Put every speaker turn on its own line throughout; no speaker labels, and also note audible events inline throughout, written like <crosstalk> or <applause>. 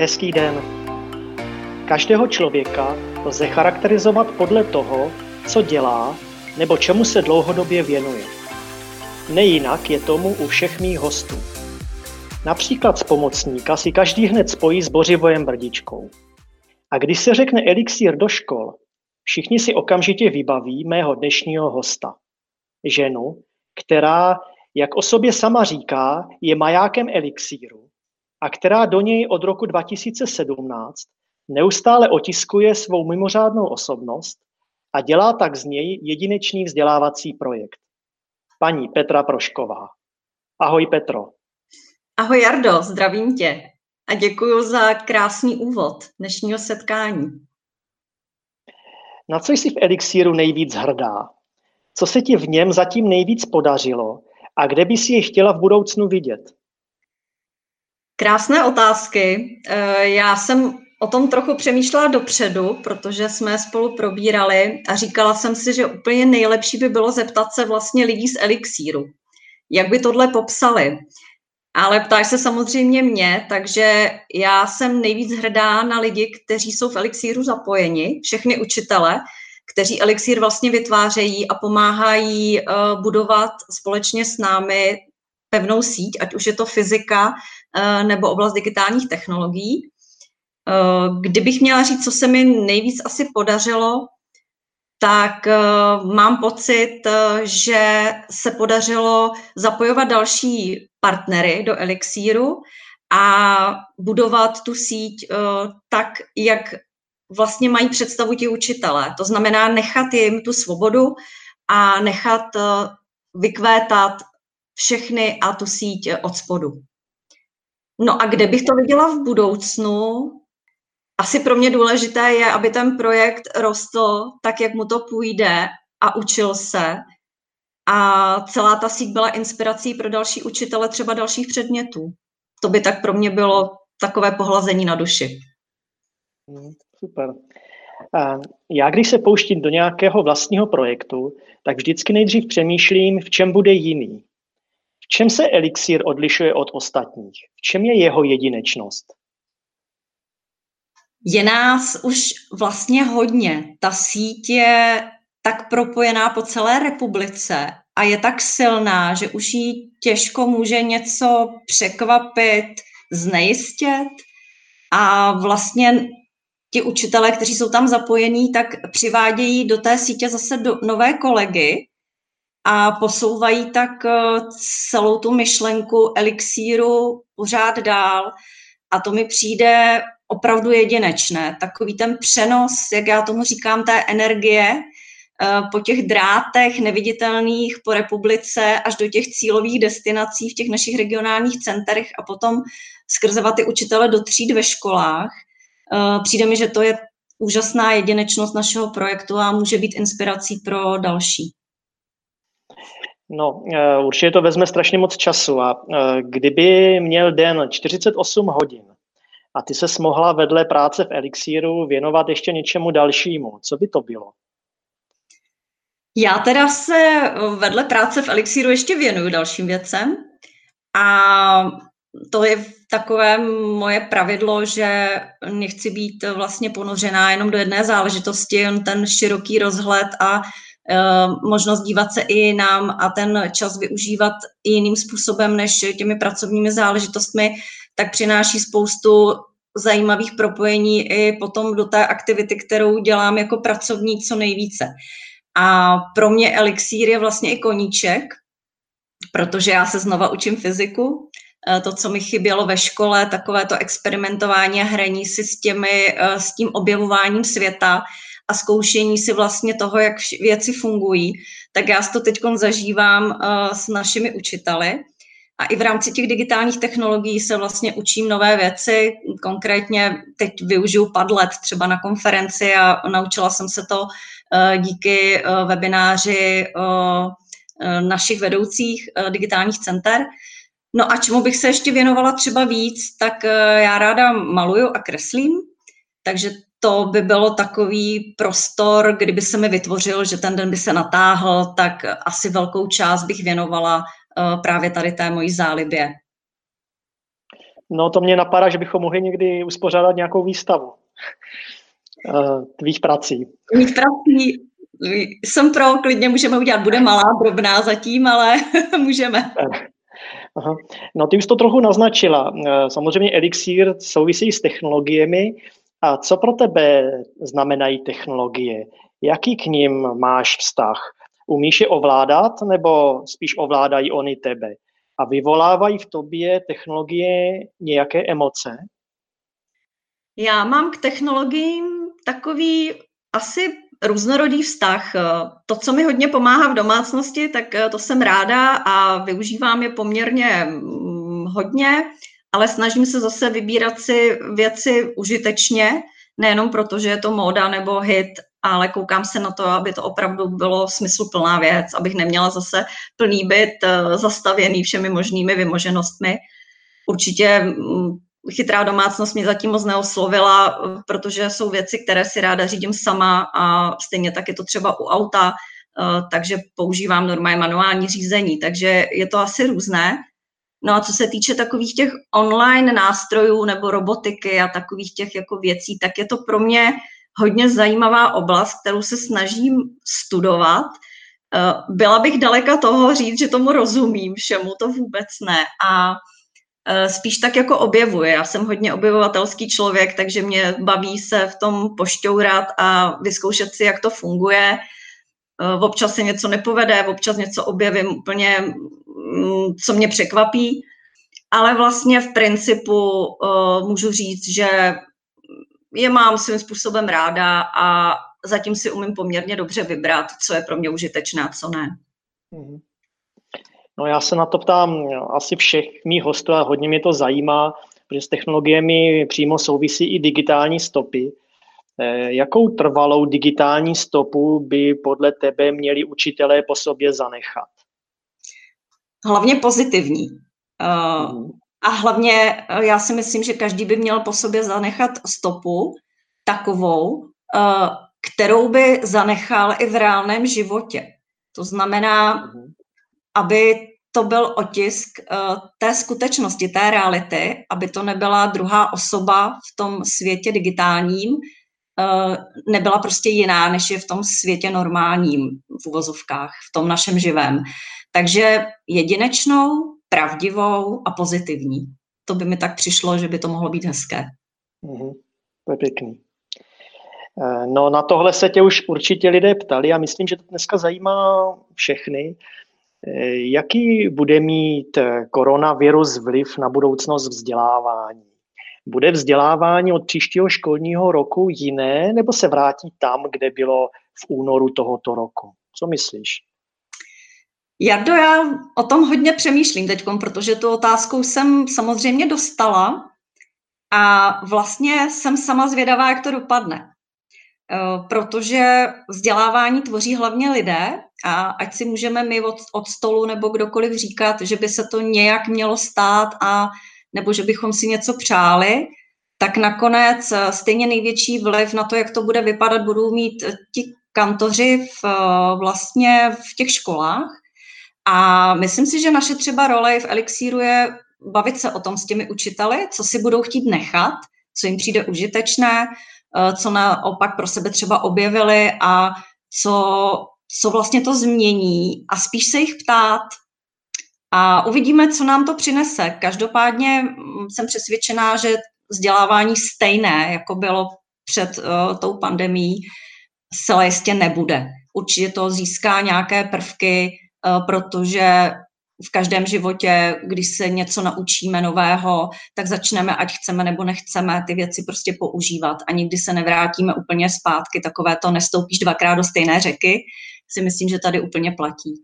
Hezký den. Každého člověka lze charakterizovat podle toho, co dělá nebo čemu se dlouhodobě věnuje. Nejinak je tomu u všech mých hostů. Například z pomocníka si každý hned spojí s Bořivojem Brdičkou. A když se řekne elixír do škol, všichni si okamžitě vybaví mého dnešního hosta. Ženu, která, jak o sobě sama říká, je majákem elixíru a která do něj od roku 2017 neustále otiskuje svou mimořádnou osobnost a dělá tak z něj jedinečný vzdělávací projekt. Paní Petra Prošková. Ahoj Petro.
Ahoj Jardo, zdravím tě a děkuji za krásný úvod dnešního setkání.
Na co jsi v Elixíru nejvíc hrdá? Co se ti v něm zatím nejvíc podařilo a kde bys je chtěla v budoucnu vidět?
Krásné otázky. Eh, já jsem o tom trochu přemýšlela dopředu, protože jsme spolu probírali a říkala jsem si, že úplně nejlepší by bylo zeptat se vlastně lidí z Elixíru. Jak by tohle popsali? Ale ptáš se samozřejmě mě, takže já jsem nejvíc hrdá na lidi, kteří jsou v Elixíru zapojeni, všechny učitele, kteří Elixír vlastně vytvářejí a pomáhají uh, budovat společně s námi pevnou síť, ať už je to fyzika nebo oblast digitálních technologií. Uh, kdybych měla říct, co se mi nejvíc asi podařilo, tak uh, mám pocit, že se podařilo zapojovat další partnery do Elixíru a budovat tu síť tak, jak vlastně mají představu ti učitelé. To znamená nechat jim tu svobodu a nechat vykvétat všechny a tu síť od spodu. No a kde bych to viděla v budoucnu? Asi pro mě důležité je, aby ten projekt rostl tak, jak mu to půjde a učil se. A celá ta síť byla inspirací pro další učitele třeba dalších předmětů. To by tak pro mě bylo takové pohlazení na duši.
Hmm, super. Já, když se pouštím do nějakého vlastního projektu, tak vždycky nejdřív přemýšlím, v čem bude jiný. Čem se elixír odlišuje od ostatních? V čem je jeho jedinečnost?
Je nás už vlastně hodně. Ta síť je tak propojená po celé republice a je tak silná, že už jí těžko může něco překvapit, znejistět. A vlastně ti učitelé, kteří jsou tam zapojení, tak přivádějí do té sítě zase do, nové kolegy a posouvají tak eh, celou tu myšlenku elixíru pořád dál. A to mi přijde opravdu jedinečné. Takový ten přenos, jak já tomu říkám, té energie eh, po těch drátech neviditelných po republice až do těch cílových destinací v těch našich regionálních centrech a potom skrzovat ty učitele do tříd ve školách. Eh, přijde mi, že to je úžasná jedinečnost našeho projektu a může být inspirací pro další.
No, eh, určitě to vezme strašně moc času a kdyby měl den 48 hodin, a ty se mohla vedle práce v Elixíru věnovat ještě něčemu dalšímu. Co by to bylo?
Já teda se vedle práce v Elixíru ještě věnuju dalším věcem a to je takové moje pravidlo, že nechci být vlastně ponořená jenom do jedné záležitosti, jen ten široký rozhled a možnost dívat se i nám a ten čas využívat i jiným způsobem než těmi pracovními záležitostmi, tak přináší spoustu zajímavých propojení i potom do té aktivity, kterou dělám jako pracovník co nejvíce. A pro mě elixír je vlastně i koníček, protože já se znova učím fyziku. E, to, co mi chybělo ve škole, takové to experimentování a hraní si s, těmi, e, s tím objevováním světa a zkoušení si vlastně toho, jak věci fungují, tak já to teď zažívám e, s našimi učiteli. A i v rámci těch digitálních technologií se vlastně učím nové věci. Konkrétně teď využiju Padlet třeba na konferenci a naučila jsem se to eh, díky eh, webináři našich vedoucích digitálních center. No a čemu bych se ještě věnovala třeba víc, tak já ráda maluju a kreslím, takže to by bylo takový prostor, kdyby se mi vytvořil, že ten den by se natáhl, tak asi velkou část bych věnovala Eh, právě tady té mojí zálibě.
No to mě napadá, že bychom mohli někdy uspořádat nějakou výstavu uh, tvých prací.
Tvých prací, jsem pro, klidně můžeme udělat, bude malá, drobná zatím, ale <laughs> můžeme.
Aha. No ty už to trochu naznačila. Eh, samozřejmě Elixir souvisí s technologiemi. A co pro tebe znamenají technologie? Jaký k ním máš vztah? Umíš je ovládat nebo spíš ovládají oni tebe? A vyvolávají v tobě technologie nějaké emoce?
Já mám k technologiím takový asi různorodý vztah. To, co mi hodně pomáhá v domácnosti, tak to jsem ráda a využívám je poměrně mm, hodně, ale snažím se zase vybírat si věci užitečně, nejenom proto, že je to móda nebo hit, ale koukám se na to, aby to opravdu bylo smysluplná věc, abych neměla zase plný byt eh, zastavěný všemi možnými vymoženostmi. Určitě mm, chytrá domácnost mě zatím moc neoslovila, protože jsou věci, které si ráda řídím sama a stejně tak je to třeba u auta, eh, takže používám normálně manuální řízení, takže je to asi různé. No a co se týče takových těch online nástrojů nebo robotiky a takových těch jako věcí, tak je to pro mě hodně zajímavá oblast, kterou se snažím studovat. Eh, byla bych daleka toho říct, že tomu rozumím všemu, to vůbec ne. A Eh, spíš tak jako objevuje. Já jsem hodně objevovatelský člověk, takže mě baví se v tom pošťourat a vyzkoušet si, jak to funguje. Eh, občas se něco nepovede, občas něco objevím úplně, co mě překvapí, ale vlastně v principu eh, můžu říct, že je mám svým způsobem ráda a zatím si umím poměrně dobře vybrat, co je pro mě užitečné a co ne. Mm-hmm.
No já se na to ptám asi všech mých hostů a hodně mě to zajímá, protože s technologiemi přímo souvisí i digitální stopy. Eh, jakou trvalou digitální stopu by podle tebe měli učitelé po sobě zanechat?
Hlavně pozitivní. Mm. A hlavně eh, já si myslím, že každý by měl po sobě zanechat stopu takovou, kterou by zanechal i v reálném životě. To znamená, mm aby to byl otisk té skutečnosti, té reality, aby to nebyla druhá osoba v tom světě digitálním, nebyla prostě jiná, než je v tom světě normálním, v uvozovkách, v tom našem živém. Takže jedinečnou, pravdivou a pozitivní. To by mi tak přišlo, že by to mohlo být hezké.
Mm-hmm. To je pěkný. Eh, no na tohle se tě už určitě lidé ptali a myslím, že to dneska zajímá všechny. Eh, jaký bude mít eh, koronavirus vliv na budoucnost vzdělávání? Bude vzdělávání od příštího školního roku jiné, nebo se vrátí tam, kde bylo v únoru tohoto roku? Co myslíš?
Jardo, já o tom hodně přemýšlím teď, protože tu otázku jsem samozřejmě dostala a vlastně jsem sama zvědavá, jak to dopadne. Eh, protože vzdělávání tvoří hlavně lidé a ať si můžeme my od, od stolu nebo kdokoliv říkat, že by se to nějak mělo stát a nebo že bychom si něco přáli, tak nakonec eh, stejně největší vliv na to, jak to bude vypadat, budou mít eh, ti kantoři v, vlastně v těch školách. A myslím si, že naše třeba role v Elixíru je bavit se o tom s těmi učiteli, co si budou chtít nechat, co jim přijde užitečné, Eh, co naopak pro sebe třeba objevili a co, co vlastně to změní a spíš se jich ptát. A uvidíme, co nám to přinese. Každopádně mm, jsem přesvědčená, že vzdělávání stejné, jako bylo před uh, tou pandemí, zcela jistě nebude. Určitě to získá nějaké prvky, protože v každém životě, když se něco naučíme nového, tak začneme, ať chceme nebo nechceme, ty věci prostě používat a nikdy se nevrátíme úplně zpátky. Takové to nestoupíš dvakrát do stejné řeky, si myslím, že tady úplně platí.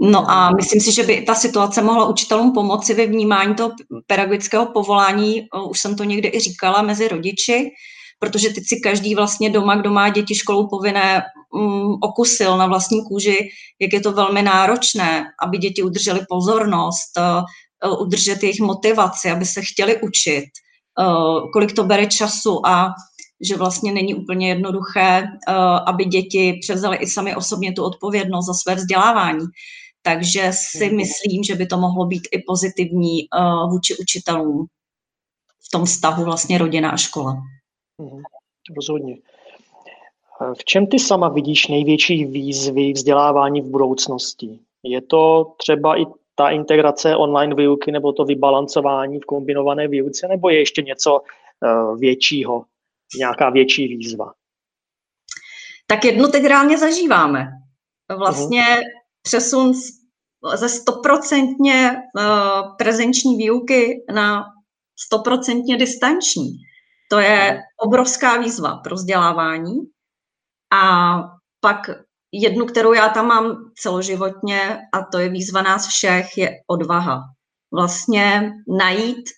No a myslím si, že by ta situace mohla učitelům pomoci ve vnímání toho pedagogického povolání, už jsem to někdy i říkala, mezi rodiči, protože teď si každý vlastně doma, kdo má děti školou povinné, um, okusil na vlastní kůži, jak je to velmi náročné, aby děti udržely pozornost, uh, udržet jejich motivaci, aby se chtěli učit, uh, kolik to bere času a že vlastně není úplně jednoduché, uh, aby děti převzaly i sami osobně tu odpovědnost za své vzdělávání. Takže si mhm. myslím, že by to mohlo být i pozitivní uh, vůči učitelům. v tom vztahu vlastně rodina a škola.
Mhm, rozhodně. V čem ty sama vidíš největší výzvy vzdělávání v budoucnosti? Je to třeba i ta integrace online výuky nebo to vybalancování v kombinované výuce, nebo je ještě něco uh, většího, nějaká větší výzva?
Tak jedno teď reálně zažíváme. Vlastně uh-huh. přesun ze stoprocentně uh, prezenční výuky na stoprocentně distanční. To je obrovská výzva pro vzdělávání. A pak jednu, kterou já tam mám celoživotně, a to je výzva nás všech, je odvaha. Vlastně najít,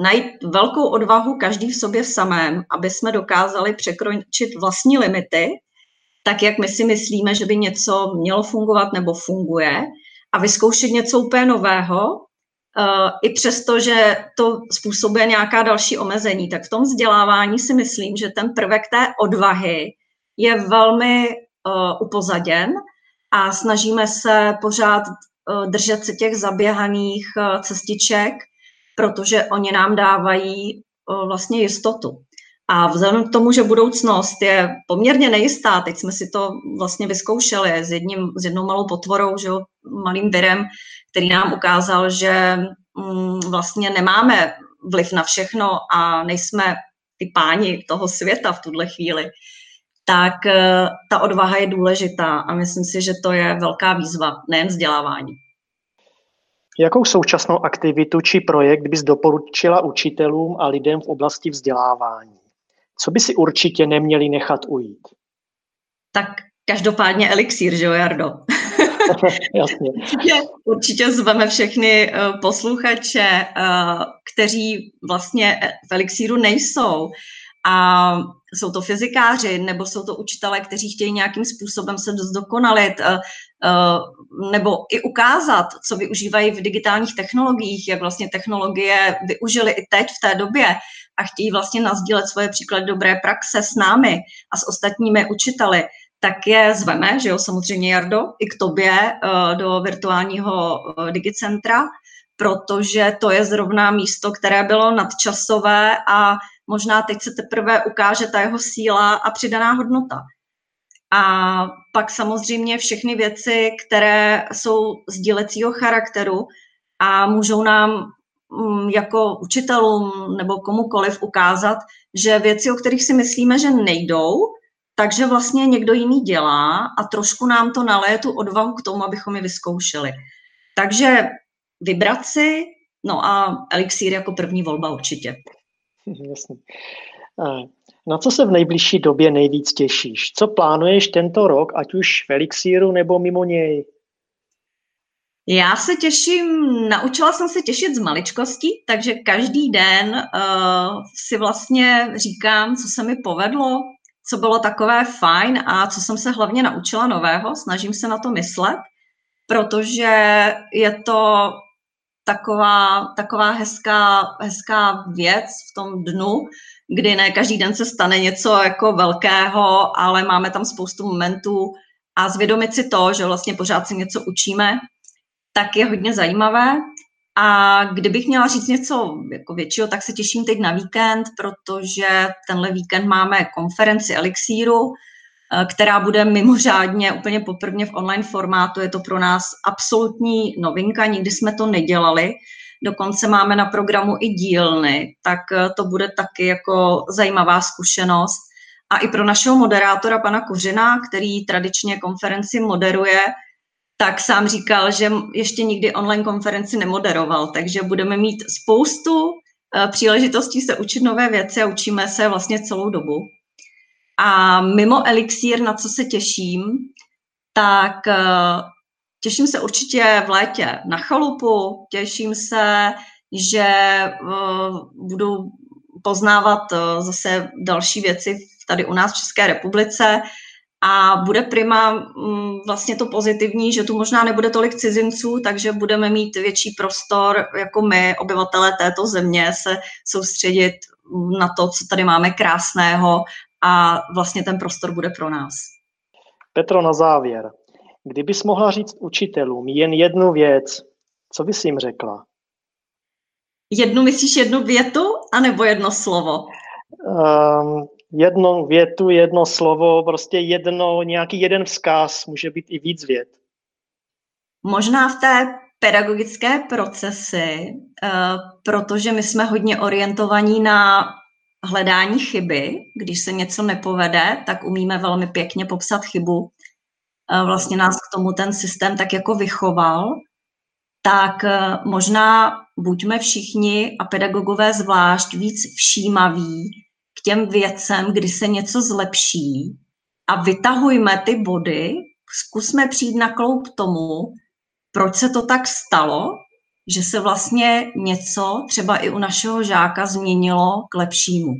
najít velkou odvahu každý v sobě samém, aby jsme dokázali překročit vlastní limity, tak jak my si myslíme, že by něco mělo fungovat nebo funguje, a vyzkoušet něco úplně nového, i přesto, že to způsobuje nějaká další omezení, tak v tom vzdělávání si myslím, že ten prvek té odvahy je velmi uh, upozaděn a snažíme se pořád uh, držet se těch zaběhaných uh, cestiček, protože oni nám dávají vlastně jistotu. A vzhledem k tomu, že budoucnost je poměrně nejistá, teď jsme si to vlastně vyzkoušeli s, jedním, s jednou malou potvorou, že jo, malým virem, který nám ukázal, že mm, vlastně nemáme vliv na všechno a nejsme ty páni toho světa v tuhle chvíli, tak uh, ta odvaha je důležitá a myslím si, že to je velká výzva, nejen vzdělávání.
Jakou současnou aktivitu či projekt bys doporučila učitelům a lidem v oblasti vzdělávání? Co by si určitě neměli nechat ujít?
Tak každopádně elixír, že jo, Jardo? <laughs>
Jasně.
Určitě, určitě zveme všechny uh, posluchače, uh, kteří vlastně v elixíru nejsou. A jsou to fyzikáři, nebo jsou to učitelé, kteří chtějí nějakým způsobem se zdokonalit, uh, nebo i ukázat, co využívají v digitálních technologiích, jak vlastně technologie využili i teď v té době a chtějí vlastně nazdílet svoje příklady dobré praxe s námi a s ostatními učiteli, tak je zveme, že jo, samozřejmě Jardo, i k tobě uh, do virtuálního uh, digicentra, protože to je zrovna místo, které bylo nadčasové a možná teď se teprve ukáže ta jeho síla a přidaná hodnota. A pak samozřejmě všechny věci, které jsou sdílecího charakteru a můžou nám Mm, jako učitelům nebo komukoliv ukázat, že věci, o kterých si myslíme, že nejdou, takže vlastně někdo jiný dělá a trošku nám to naleje tu odvahu k tomu, abychom je vyzkoušeli. Takže vybrat si, no a elixír jako první volba určitě. <laughs>
Jasně. Na co se v nejbližší době nejvíc těšíš? Co plánuješ tento rok, ať už v elixíru nebo mimo něj?
Já se těším, naučila jsem se těšit z maličkostí, takže každý den uh, si vlastně říkám, co se mi povedlo, co bylo takové fajn a co jsem se hlavně naučila nového. Snažím se na to myslet, protože je to taková, taková hezká, hezká věc v tom dnu, kdy ne každý den se stane něco jako velkého, ale máme tam spoustu momentů a zvědomit si to, že vlastně pořád si něco učíme, tak je hodně zajímavé. A kdybych měla říct něco jako většího, tak se těším teď na víkend, protože tenhle víkend máme konferenci Elixíru, eh, která bude mimořádně úplně poprvně v online formátu. Je to pro nás absolutní novinka, nikdy jsme to nedělali. Dokonce máme na programu i dílny, tak eh, to bude taky jako zajímavá zkušenost. A i pro našeho moderátora, pana Kořina, který tradičně konferenci moderuje, tak sám říkal, že ještě nikdy online konferenci nemoderoval, takže budeme mít spoustu eh, příležitostí se učit nové věci a učíme se vlastně celou dobu. A mimo Elixír, na co se těším, tak eh, těším se určitě v létě na chalupu, těším se, že eh, budu poznávat zase další věci tady u nás v České republice, a bude prima mm, vlastně to pozitivní, že tu možná nebude tolik cizinců, takže budeme mít větší prostor, jako my, obyvatelé této země, se soustředit na to, co tady máme krásného a vlastně ten prostor bude pro nás.
Petro, na závěr. Kdybys mohla říct učitelům jen jednu věc, co bys jim řekla?
Jednu myslíš jednu větu, anebo jedno slovo?
Um, jednu větu, jedno slovo, prostě jedno, nějaký jeden vzkaz, může být i víc vět.
Možná v té pedagogické procesy, uh, protože my jsme hodně orientovaní na hledání chyby. Když se něco nepovede, tak umíme velmi pěkně popsat chybu. Uh, vlastně nás k tomu ten systém tak jako vychoval tak eh, možná buďme všichni a pedagogové zvlášť víc všímaví těm věcem, kdy se něco zlepší a vytahujme ty body, zkusme přijít na kloup tomu, proč se to tak stalo, že se vlastně něco třeba i u našeho žáka změnilo k lepšímu.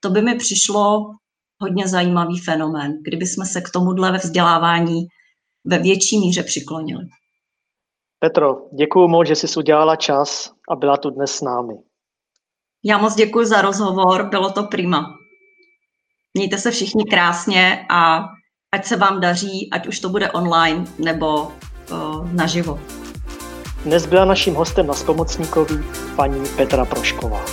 To by mi přišlo hodně zajímavý fenomén, kdyby jsme se k tomuhle ve vzdělávání ve větší míře přiklonili.
Petro, děkuji moc, že jsi udělala čas a byla tu dnes s námi.
Já moc děkuji za rozhovor, bylo to prima. Mějte se všichni krásně a ať se vám daří, ať už to bude online nebo uh, naživo.
Dnes byla naším hostem na Spomocníkovi paní Petra Prošková.